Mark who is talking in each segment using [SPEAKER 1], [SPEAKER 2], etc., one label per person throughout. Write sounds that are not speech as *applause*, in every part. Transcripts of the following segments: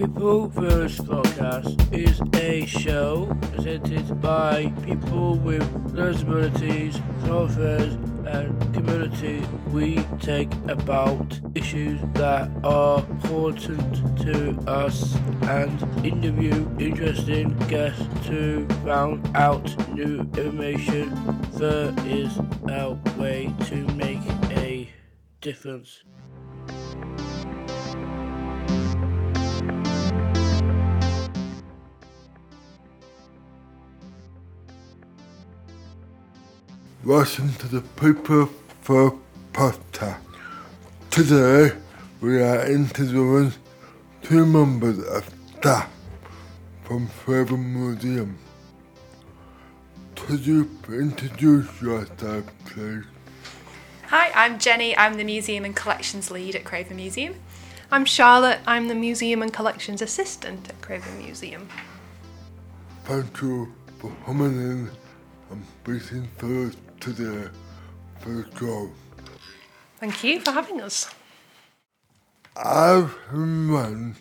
[SPEAKER 1] People First Podcast is a show presented by people with disabilities, affairs, and community. We take about issues that are important to us and interview interesting guests to round out new information. There is a way to make a difference.
[SPEAKER 2] Listen to the People First Podcast. Today we are interviewing two members of staff from Craven Museum. Could you introduce yourself, please?
[SPEAKER 3] Hi, I'm Jenny. I'm the Museum and Collections Lead at Craven Museum.
[SPEAKER 4] I'm Charlotte. I'm the Museum and Collections Assistant at Craven Museum.
[SPEAKER 2] Thank you for coming in and speaking to us today for the show.
[SPEAKER 4] Thank you for having us.
[SPEAKER 2] I've when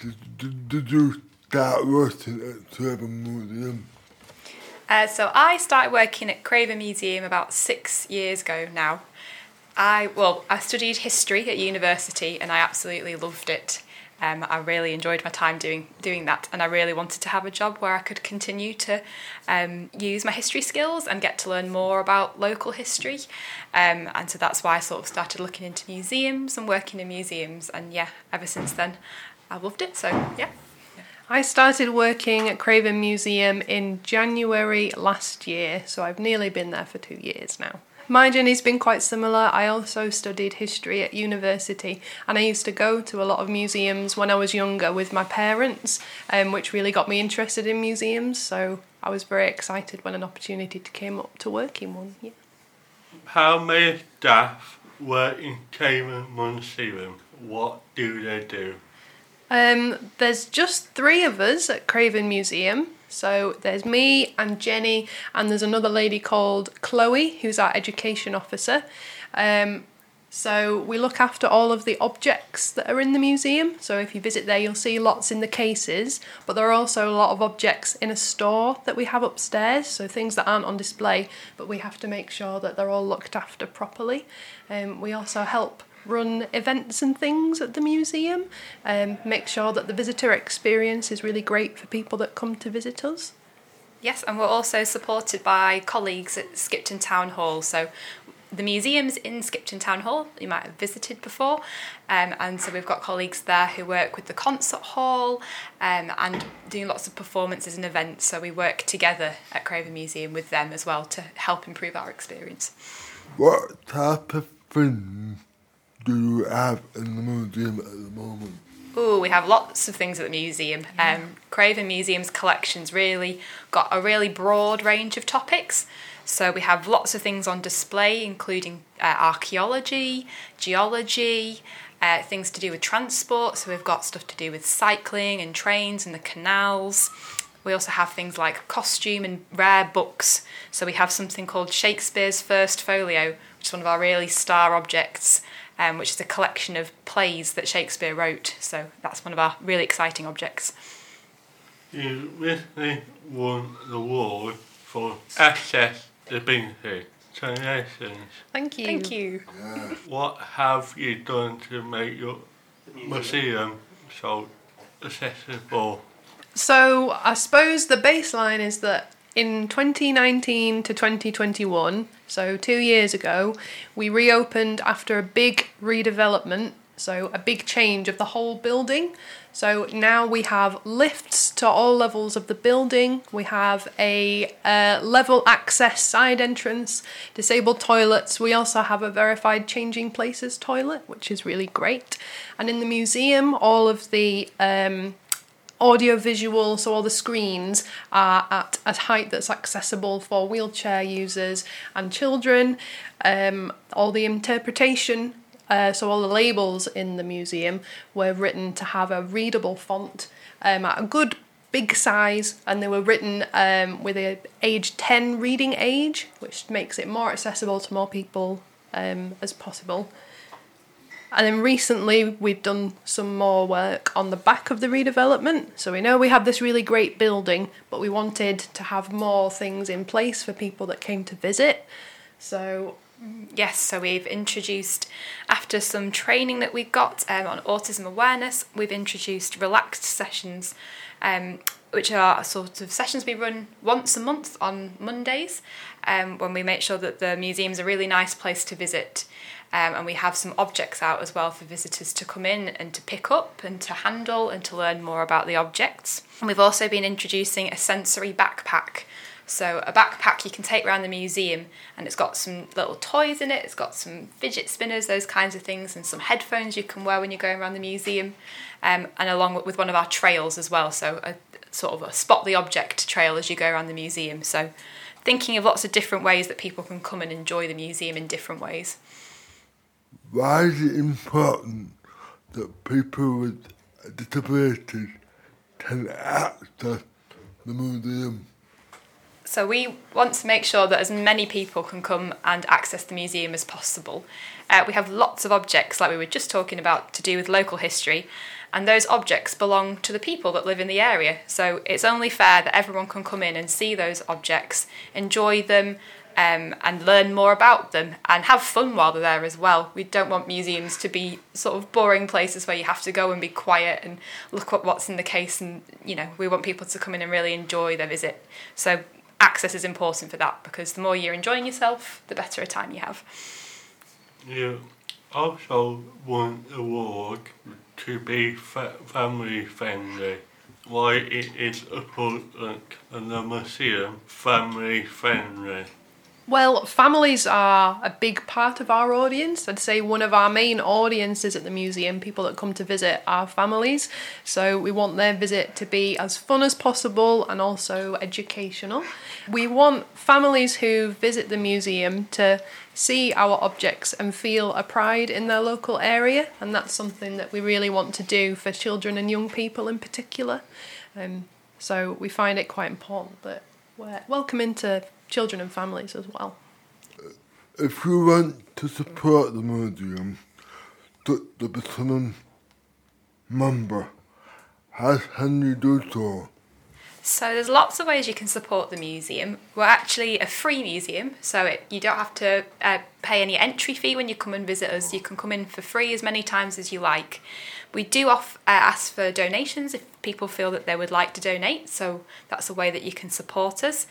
[SPEAKER 2] did, did, did you start working at Craven Museum?
[SPEAKER 3] Uh, so I started working at Craven Museum about six years ago now. I well, I studied history at university and I absolutely loved it. Um, I really enjoyed my time doing doing that, and I really wanted to have a job where I could continue to um, use my history skills and get to learn more about local history. Um, and so that's why I sort of started looking into museums and working in museums. And yeah, ever since then, I loved it. So yeah.
[SPEAKER 4] I started working at Craven Museum in January last year, so I've nearly been there for two years now. My journey's been quite similar. I also studied history at university, and I used to go to a lot of museums when I was younger with my parents, um, which really got me interested in museums. So I was very excited when an opportunity came up to work in one. Yeah.
[SPEAKER 5] How many staff work in Craven Museum? What do they do?
[SPEAKER 4] Um, there's just three of us at Craven Museum. So there's me and Jenny, and there's another lady called Chloe, who's our education officer. Um, so we look after all of the objects that are in the museum. So if you visit there, you'll see lots in the cases, but there are also a lot of objects in a store that we have upstairs. So things that aren't on display, but we have to make sure that they're all looked after properly. Um, we also help run events and things at the museum, um, make sure that the visitor experience is really great for people that come to visit us.
[SPEAKER 3] Yes, and we're also supported by colleagues at Skipton Town Hall. So the museum's in Skipton Town Hall, you might have visited before. Um, and so we've got colleagues there who work with the concert hall um, and doing lots of performances and events. So we work together at Craven Museum with them as well to help improve our experience.
[SPEAKER 2] What type of things do you have in the museum at the moment?
[SPEAKER 3] Oh, we have lots of things at the museum. Um, Craven Museum's collections really got a really broad range of topics. So we have lots of things on display, including uh, archaeology, geology, uh, things to do with transport. So we've got stuff to do with cycling and trains and the canals. We also have things like costume and rare books. So we have something called Shakespeare's First Folio, which is one of our really star objects um, which is a collection of plays that Shakespeare wrote. So that's one of our really exciting objects.
[SPEAKER 5] You recently won the award for accessibility. Congratulations.
[SPEAKER 4] Thank you.
[SPEAKER 3] Thank you.
[SPEAKER 5] What have you done to make your museum so accessible?
[SPEAKER 4] So I suppose the baseline is that in 2019 to 2021, so two years ago, we reopened after a big redevelopment, so a big change of the whole building. So now we have lifts to all levels of the building. We have a uh, level access side entrance, disabled toilets. We also have a verified changing places toilet, which is really great. And in the museum, all of the um, audio visual, so all the screens are at a height that's accessible for wheelchair users and children. Um, all the interpretation, uh, so all the labels in the museum were written to have a readable font um, at a good big size and they were written um, with a age 10 reading age which makes it more accessible to more people um, as possible And then recently we've done some more work on the back of the redevelopment. So we know we have this really great building, but we wanted to have more things in place for people that came to visit. So
[SPEAKER 3] Yes, so we've introduced, after some training that we got um, on autism awareness, we've introduced relaxed sessions, um, which are sort of sessions we run once a month on Mondays, um, when we make sure that the museum's a really nice place to visit. Um, and we have some objects out as well for visitors to come in and to pick up and to handle and to learn more about the objects. And we've also been introducing a sensory backpack. So a backpack you can take around the museum and it's got some little toys in it, it's got some fidget spinners, those kinds of things, and some headphones you can wear when you're going around the museum, um, and along with one of our trails as well, so a sort of a spot the object trail as you go around the museum. So thinking of lots of different ways that people can come and enjoy the museum in different ways.
[SPEAKER 2] Why is it important that people with disabilities can access the museum?
[SPEAKER 3] So we want to make sure that as many people can come and access the museum as possible. Uh, we have lots of objects, like we were just talking about, to do with local history, and those objects belong to the people that live in the area. So it's only fair that everyone can come in and see those objects, enjoy them, um, and learn more about them and have fun while they're there as well. We don't want museums to be sort of boring places where you have to go and be quiet and look at what's in the case and you know we want people to come in and really enjoy their visit. So access is important for that because the more you're enjoying yourself, the better a time you have.
[SPEAKER 5] You also want the walk to be family friendly. Why it is important in the museum family friendly.
[SPEAKER 4] Well, families are a big part of our audience. I'd say one of our main audiences at the museum, people that come to visit, are families. So we want their visit to be as fun as possible and also educational. We want families who visit the museum to see our objects and feel a pride in their local area, and that's something that we really want to do for children and young people in particular. Um, so we find it quite important that we're welcoming to children and families as well.
[SPEAKER 2] If you want to support the museum, to, to become a member, can you do so?
[SPEAKER 3] So there's lots of ways you can support the museum. We're actually a free museum, so it, you don't have to uh, pay any entry fee when you come and visit us. You can come in for free as many times as you like. We do off, uh, ask for donations if people feel that they would like to donate, so that's a way that you can support us.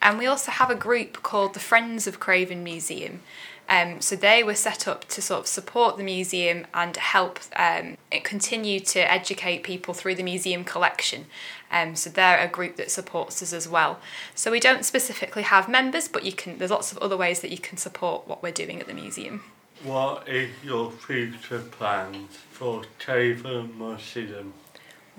[SPEAKER 3] And we also have a group called the Friends of Craven Museum. Um, so they were set up to sort of support the museum and help um, continue to educate people through the museum collection. Um, so they're a group that supports us as well. So we don't specifically have members, but you can. There's lots of other ways that you can support what we're doing at the museum.
[SPEAKER 5] What is your future plans for Craven Museum?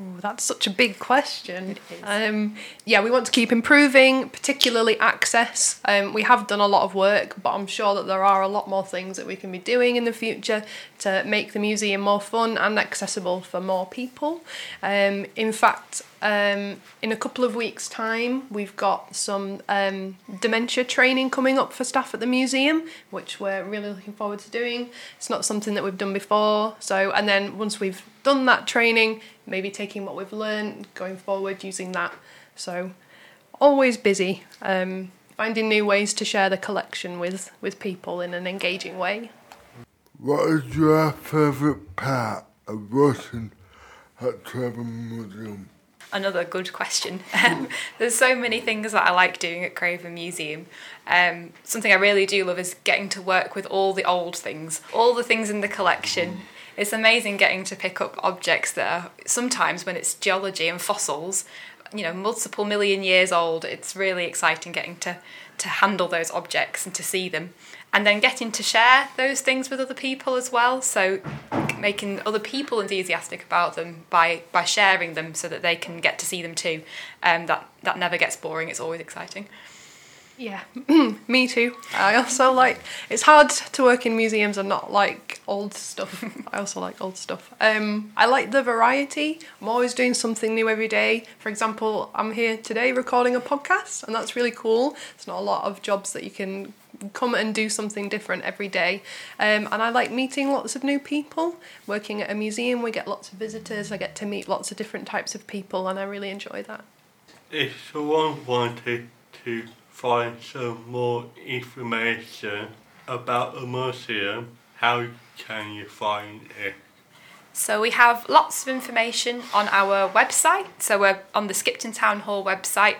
[SPEAKER 4] Ooh, that's such a big question. Um, yeah, we want to keep improving, particularly access. Um, we have done a lot of work, but I'm sure that there are a lot more things that we can be doing in the future to make the museum more fun and accessible for more people. Um, in fact, um, in a couple of weeks' time, we've got some um, dementia training coming up for staff at the museum, which we're really looking forward to doing. It's not something that we've done before, so and then once we've done that training, maybe taking what we've learned, going forward, using that. So always busy, um, finding new ways to share the collection with with people in an engaging way.
[SPEAKER 2] What is your favourite part of working at Craven Museum?
[SPEAKER 3] Another good question. Um, *laughs* there's so many things that I like doing at Craven Museum. Um, something I really do love is getting to work with all the old things, all the things in the collection. It's amazing getting to pick up objects that are sometimes when it's geology and fossils, you know, multiple million years old. It's really exciting getting to to handle those objects and to see them and then getting to share those things with other people as well. So making other people enthusiastic about them by by sharing them so that they can get to see them too. Um, that that never gets boring. It's always exciting
[SPEAKER 4] Yeah, *clears throat* me too. I also like. It's hard to work in museums and not like old stuff. *laughs* I also like old stuff. Um, I like the variety. I'm always doing something new every day. For example, I'm here today recording a podcast, and that's really cool. It's not a lot of jobs that you can come and do something different every day. Um, and I like meeting lots of new people. Working at a museum, we get lots of visitors. I get to meet lots of different types of people, and I really enjoy that.
[SPEAKER 5] If someone wanted to find some more information about the museum, how can you find it?
[SPEAKER 3] So we have lots of information on our website. So we're on the Skipton Town Hall website.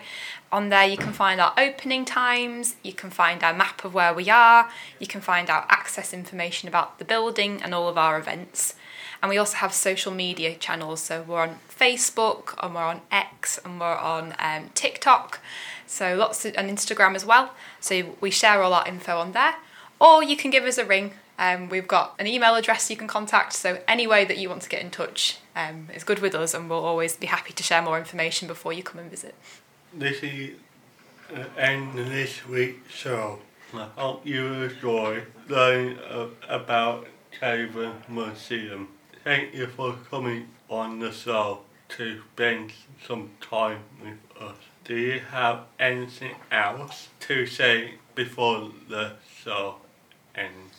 [SPEAKER 3] On there, you can find our opening times, you can find our map of where we are, you can find our access information about the building and all of our events. And we also have social media channels. So we're on Facebook, and we're on X, and we're on um, TikTok. So lots of, and Instagram as well. So we share all our info on there. Or you can give us a ring. Um, we've got an email address you can contact. So any way that you want to get in touch um, is good with us, and we'll always be happy to share more information before you come and visit.
[SPEAKER 5] This is the end of this week's show. I hope you enjoy learning uh, about Craven Museum. Thank you for coming on the show to spend some time with us. Do you have anything else to say before the show ends?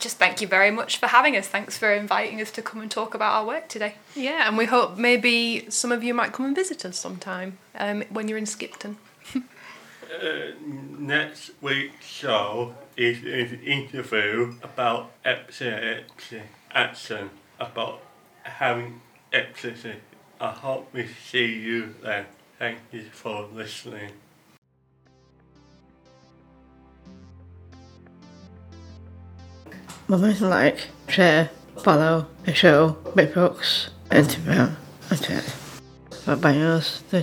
[SPEAKER 3] Just thank you very much for having us. Thanks for inviting us to come and talk about our work today.
[SPEAKER 4] Yeah, and we hope maybe some of you might come and visit us sometime um, when you're in Skipton.
[SPEAKER 5] Uh, next week's show is an interview about epilepsy action, about having epilepsy. I hope we see you then. Thank you for listening.
[SPEAKER 1] Moments like, share, follow the show, Facebook, Instagram, and Twitter. For buyers, for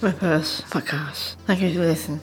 [SPEAKER 1] Rippers Podcast. Thank you for listening.